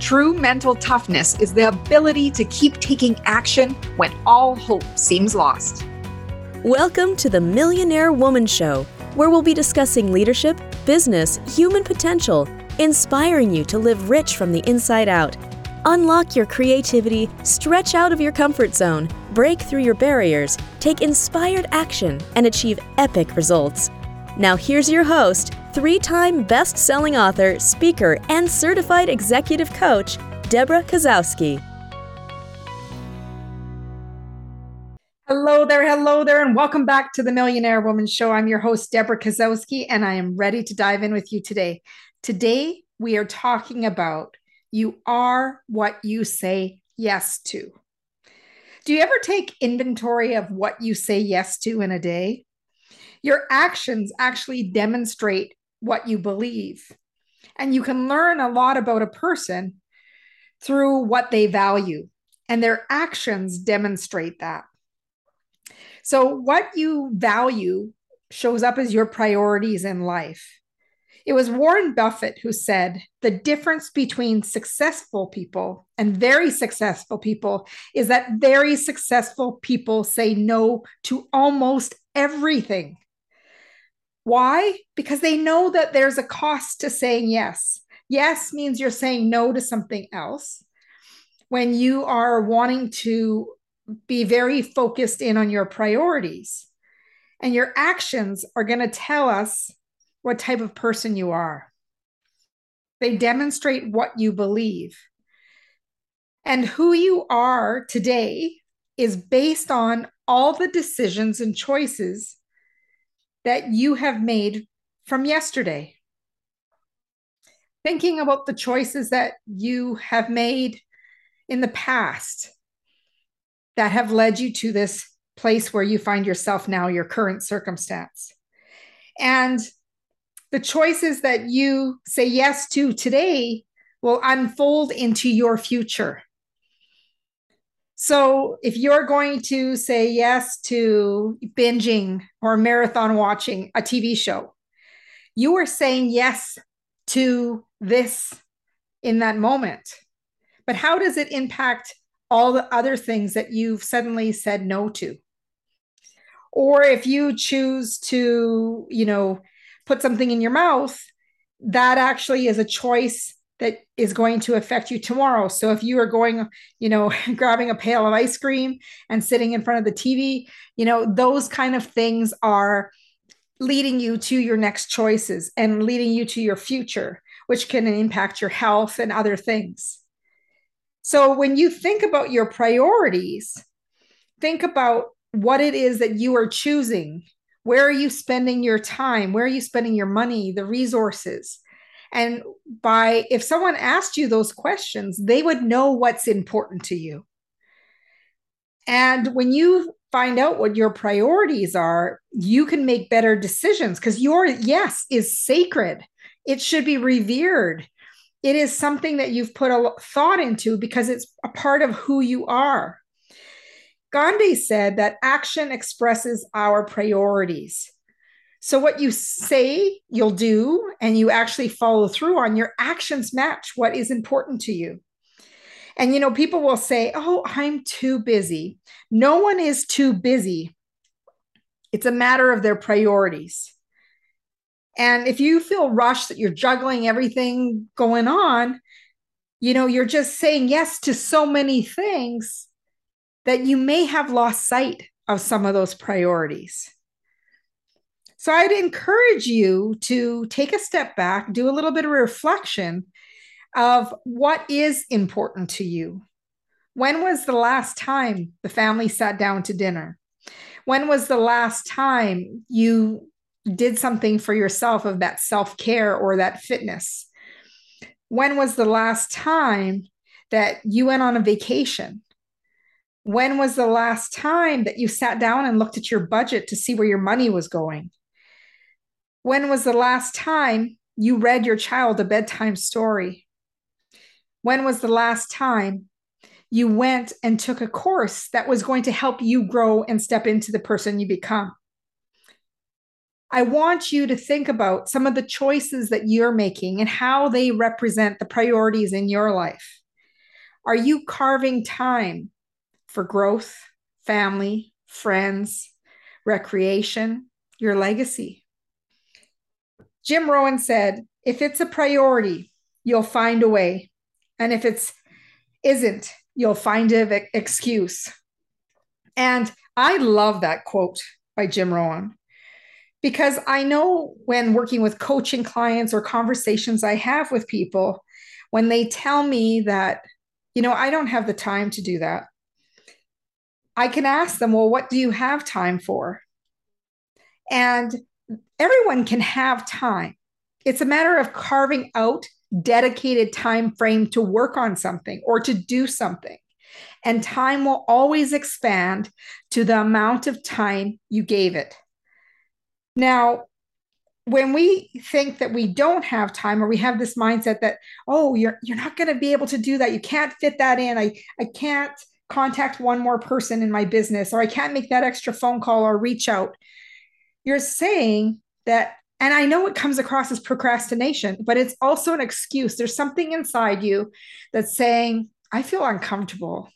True mental toughness is the ability to keep taking action when all hope seems lost. Welcome to the Millionaire Woman Show, where we'll be discussing leadership, business, human potential, inspiring you to live rich from the inside out. Unlock your creativity, stretch out of your comfort zone, break through your barriers, take inspired action, and achieve epic results. Now, here's your host, three time best selling author, speaker, and certified executive coach, Debra Kasowski. Hello there, hello there, and welcome back to the Millionaire Woman Show. I'm your host, Debra Kasowski, and I am ready to dive in with you today. Today, we are talking about you are what you say yes to. Do you ever take inventory of what you say yes to in a day? Your actions actually demonstrate what you believe. And you can learn a lot about a person through what they value, and their actions demonstrate that. So, what you value shows up as your priorities in life. It was Warren Buffett who said the difference between successful people and very successful people is that very successful people say no to almost everything. Why? Because they know that there's a cost to saying yes. Yes means you're saying no to something else. When you are wanting to be very focused in on your priorities, and your actions are going to tell us what type of person you are. They demonstrate what you believe. And who you are today is based on all the decisions and choices that you have made from yesterday. Thinking about the choices that you have made in the past that have led you to this place where you find yourself now, your current circumstance. And the choices that you say yes to today will unfold into your future. So, if you're going to say yes to binging or marathon watching a TV show, you are saying yes to this in that moment. But how does it impact all the other things that you've suddenly said no to? Or if you choose to, you know, put something in your mouth, that actually is a choice that is going to affect you tomorrow. So if you are going, you know, grabbing a pail of ice cream and sitting in front of the TV, you know, those kind of things are leading you to your next choices and leading you to your future, which can impact your health and other things. So when you think about your priorities, think about what it is that you are choosing where are you spending your time? Where are you spending your money, the resources? And by if someone asked you those questions, they would know what's important to you. And when you find out what your priorities are, you can make better decisions because your yes is sacred. It should be revered. It is something that you've put a thought into because it's a part of who you are. Gandhi said that action expresses our priorities. So, what you say you'll do and you actually follow through on, your actions match what is important to you. And, you know, people will say, Oh, I'm too busy. No one is too busy. It's a matter of their priorities. And if you feel rushed that you're juggling everything going on, you know, you're just saying yes to so many things that you may have lost sight of some of those priorities. So I'd encourage you to take a step back, do a little bit of reflection of what is important to you. When was the last time the family sat down to dinner? When was the last time you did something for yourself of that self care or that fitness? When was the last time that you went on a vacation? When was the last time that you sat down and looked at your budget to see where your money was going? When was the last time you read your child a bedtime story? When was the last time you went and took a course that was going to help you grow and step into the person you become? I want you to think about some of the choices that you're making and how they represent the priorities in your life. Are you carving time for growth, family, friends, recreation, your legacy? Jim Rohn said, if it's a priority, you'll find a way. And if it's isn't, you'll find an excuse. And I love that quote by Jim Rohn because I know when working with coaching clients or conversations I have with people, when they tell me that, you know, I don't have the time to do that, I can ask them, well, what do you have time for? And everyone can have time. It's a matter of carving out dedicated time frame to work on something or to do something. And time will always expand to the amount of time you gave it. Now, when we think that we don't have time or we have this mindset that oh you're you're not going to be able to do that you can't fit that in i i can't contact one more person in my business or i can't make that extra phone call or reach out you're saying that and i know it comes across as procrastination but it's also an excuse there's something inside you that's saying i feel uncomfortable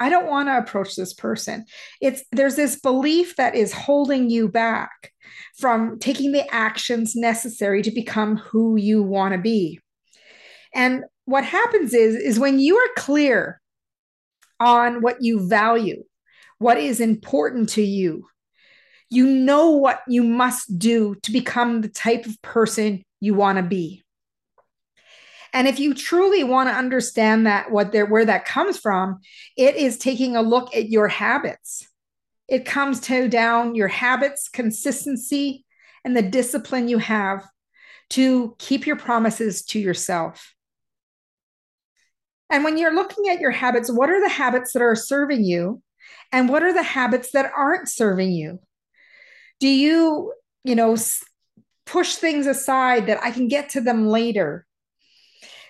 I don't want to approach this person. It's there's this belief that is holding you back from taking the actions necessary to become who you want to be. And what happens is is when you are clear on what you value, what is important to you, you know what you must do to become the type of person you want to be. And if you truly want to understand that what there where that comes from, it is taking a look at your habits. It comes to down your habits, consistency, and the discipline you have to keep your promises to yourself. And when you're looking at your habits, what are the habits that are serving you? And what are the habits that aren't serving you? Do you, you know, push things aside that I can get to them later?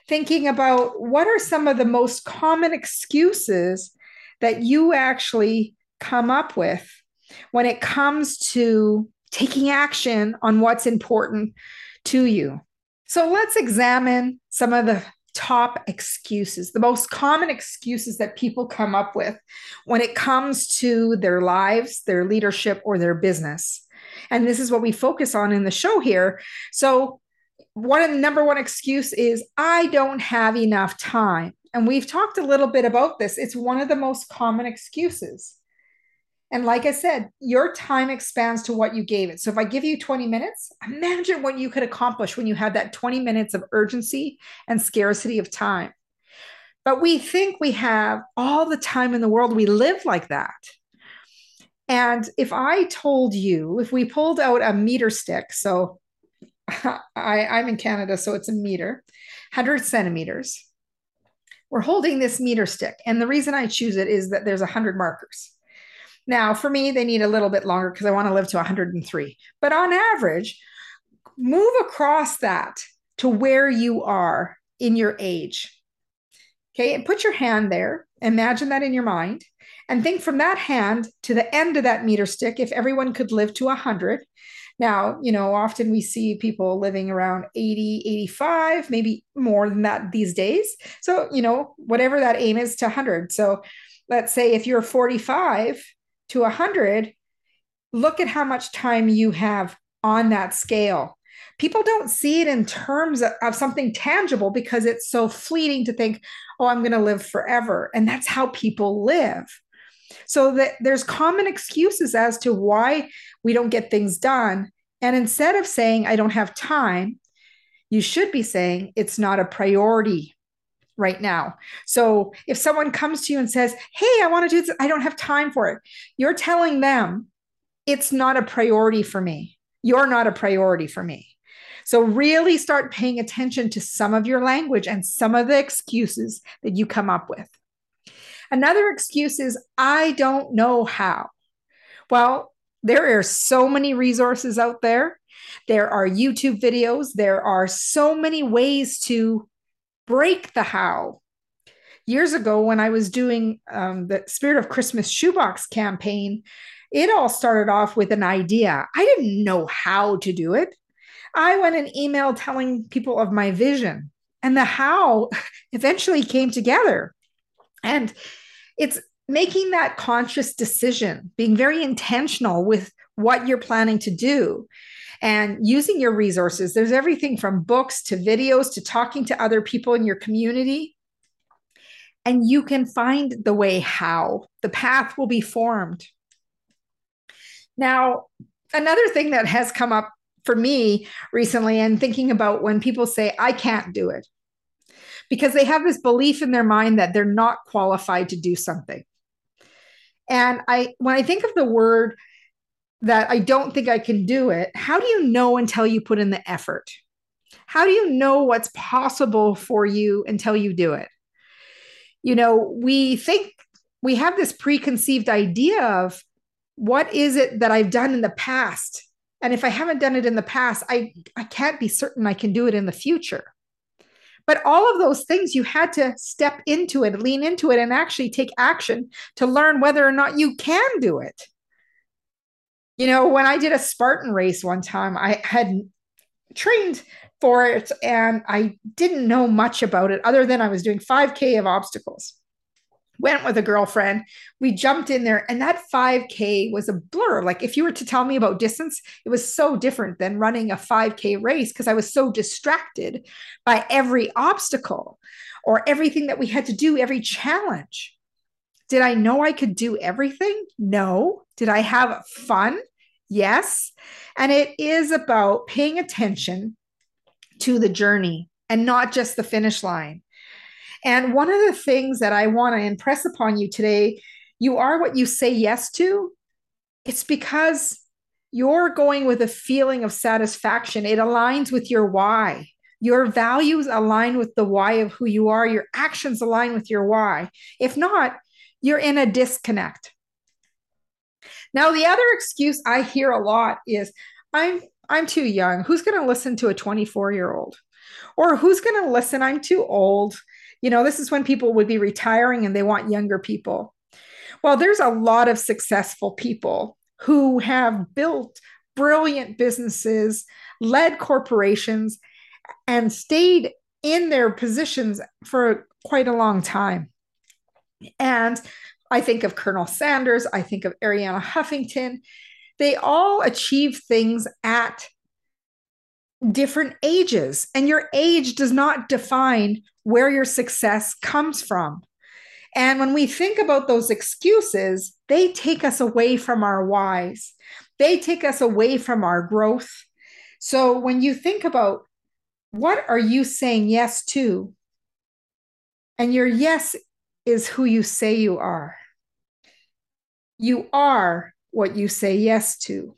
thinking about what are some of the most common excuses that you actually come up with when it comes to taking action on what's important to you. So let's examine some of the top excuses, the most common excuses that people come up with when it comes to their lives, their leadership, or their business. And this is what we focus on in the show here. So one of the number one excuse is I don't have enough time. And we've talked a little bit about this. It's one of the most common excuses. And like I said, your time expands to what you gave it. So if I give you 20 minutes, imagine what you could accomplish when you have that 20 minutes of urgency and scarcity of time. But we think we have all the time in the world. We live like that. And if I told you, if we pulled out a meter stick, so I, I'm in Canada, so it's a meter, 100 centimeters. We're holding this meter stick. And the reason I choose it is that there's 100 markers. Now, for me, they need a little bit longer because I want to live to 103. But on average, move across that to where you are in your age. Okay, and put your hand there. Imagine that in your mind. And think from that hand to the end of that meter stick, if everyone could live to 100, now, you know, often we see people living around 80, 85, maybe more than that these days. So, you know, whatever that aim is to 100. So, let's say if you're 45 to 100, look at how much time you have on that scale. People don't see it in terms of, of something tangible because it's so fleeting to think, oh, I'm going to live forever. And that's how people live. So that there's common excuses as to why we don't get things done. And instead of saying, I don't have time, you should be saying, it's not a priority right now. So if someone comes to you and says, Hey, I want to do this, I don't have time for it, you're telling them it's not a priority for me. You're not a priority for me. So really start paying attention to some of your language and some of the excuses that you come up with. Another excuse is, I don't know how. Well, there are so many resources out there. There are YouTube videos. There are so many ways to break the how. Years ago, when I was doing um, the Spirit of Christmas shoebox campaign, it all started off with an idea. I didn't know how to do it. I went an email telling people of my vision, and the how eventually came together. And it's making that conscious decision, being very intentional with what you're planning to do and using your resources. There's everything from books to videos to talking to other people in your community. And you can find the way how the path will be formed. Now, another thing that has come up for me recently and thinking about when people say, I can't do it, because they have this belief in their mind that they're not qualified to do something. And I, when I think of the word that I don't think I can do it, how do you know until you put in the effort? How do you know what's possible for you until you do it? You know, we think we have this preconceived idea of what is it that I've done in the past? And if I haven't done it in the past, I, I can't be certain I can do it in the future. But all of those things, you had to step into it, lean into it, and actually take action to learn whether or not you can do it. You know, when I did a Spartan race one time, I had trained for it and I didn't know much about it other than I was doing 5K of obstacles went with a girlfriend. We jumped in there, and that 5K was a blur. Like, if you were to tell me about distance, it was so different than running a 5K race because I was so distracted by every obstacle or everything that we had to do, every challenge. Did I know I could do everything? No. Did I have fun? Yes. And it is about paying attention to the journey and not just the finish line. And one of the things that I want to impress upon you today, you are what you say yes to. It's because you're going with a feeling of satisfaction. It aligns with your why. Your values align with the why of who you are. Your actions align with your why. If not, you're in a disconnect. Now, the other excuse I hear a lot is I'm I'm too young. Who's going to listen to a 24 year old? Or who's going to listen? I'm too old. You know, this is when people would be retiring and they want younger people. Well, there's a lot of successful people who have built brilliant businesses, led corporations, and stayed in their positions for quite a long time. And I think of Colonel Sanders, I think of Arianna Huffington. They all achieve things at different ages, and your age does not define where your success comes from. And when we think about those excuses, they take us away from our whys, they take us away from our growth. So when you think about what are you saying yes to? And your yes is who you say you are. You are what you say yes to.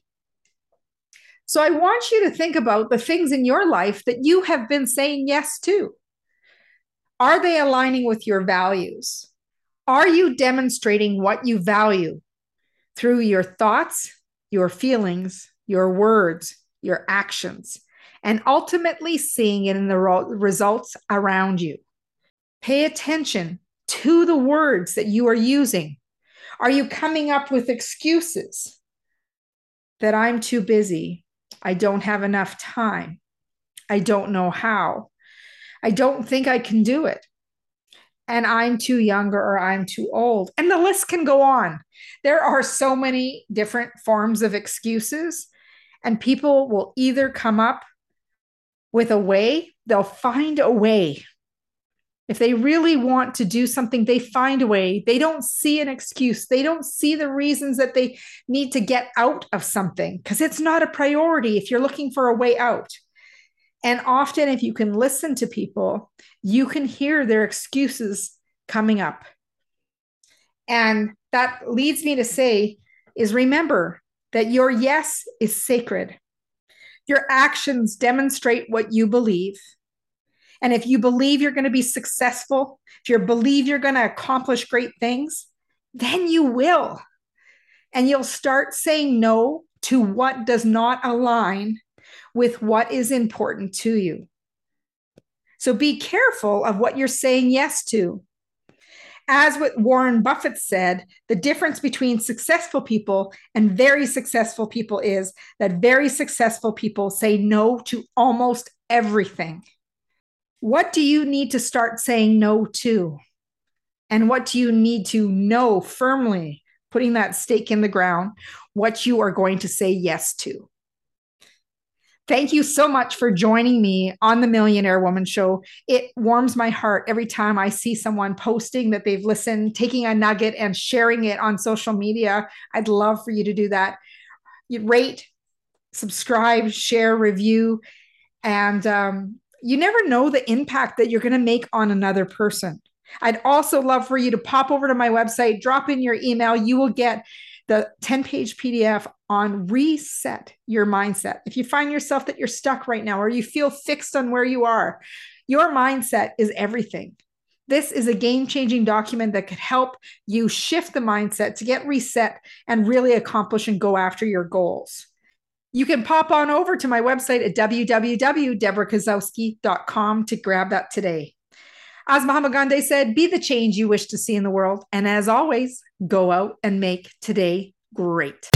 So I want you to think about the things in your life that you have been saying yes to. Are they aligning with your values? Are you demonstrating what you value through your thoughts, your feelings, your words, your actions, and ultimately seeing it in the results around you? Pay attention to the words that you are using. Are you coming up with excuses that I'm too busy? I don't have enough time. I don't know how. I don't think I can do it. And I'm too younger or I'm too old. And the list can go on. There are so many different forms of excuses, and people will either come up with a way, they'll find a way if they really want to do something, they find a way. They don't see an excuse. They don't see the reasons that they need to get out of something because it's not a priority if you're looking for a way out. And often, if you can listen to people, you can hear their excuses coming up. And that leads me to say, is remember that your yes is sacred. Your actions demonstrate what you believe and if you believe you're going to be successful, if you believe you're going to accomplish great things, then you will. And you'll start saying no to what does not align with what is important to you. So be careful of what you're saying yes to. As what Warren Buffett said, the difference between successful people and very successful people is that very successful people say no to almost everything. What do you need to start saying no to? And what do you need to know firmly, putting that stake in the ground, what you are going to say yes to? Thank you so much for joining me on the Millionaire Woman Show. It warms my heart every time I see someone posting that they've listened, taking a nugget and sharing it on social media. I'd love for you to do that. You rate, subscribe, share, review, and um, you never know the impact that you're going to make on another person. I'd also love for you to pop over to my website, drop in your email. You will get the 10 page PDF on reset your mindset. If you find yourself that you're stuck right now or you feel fixed on where you are, your mindset is everything. This is a game changing document that could help you shift the mindset to get reset and really accomplish and go after your goals. You can pop on over to my website at www.debrakasowski.com to grab that today. As Mahatma Gandhi said, be the change you wish to see in the world. And as always, go out and make today great.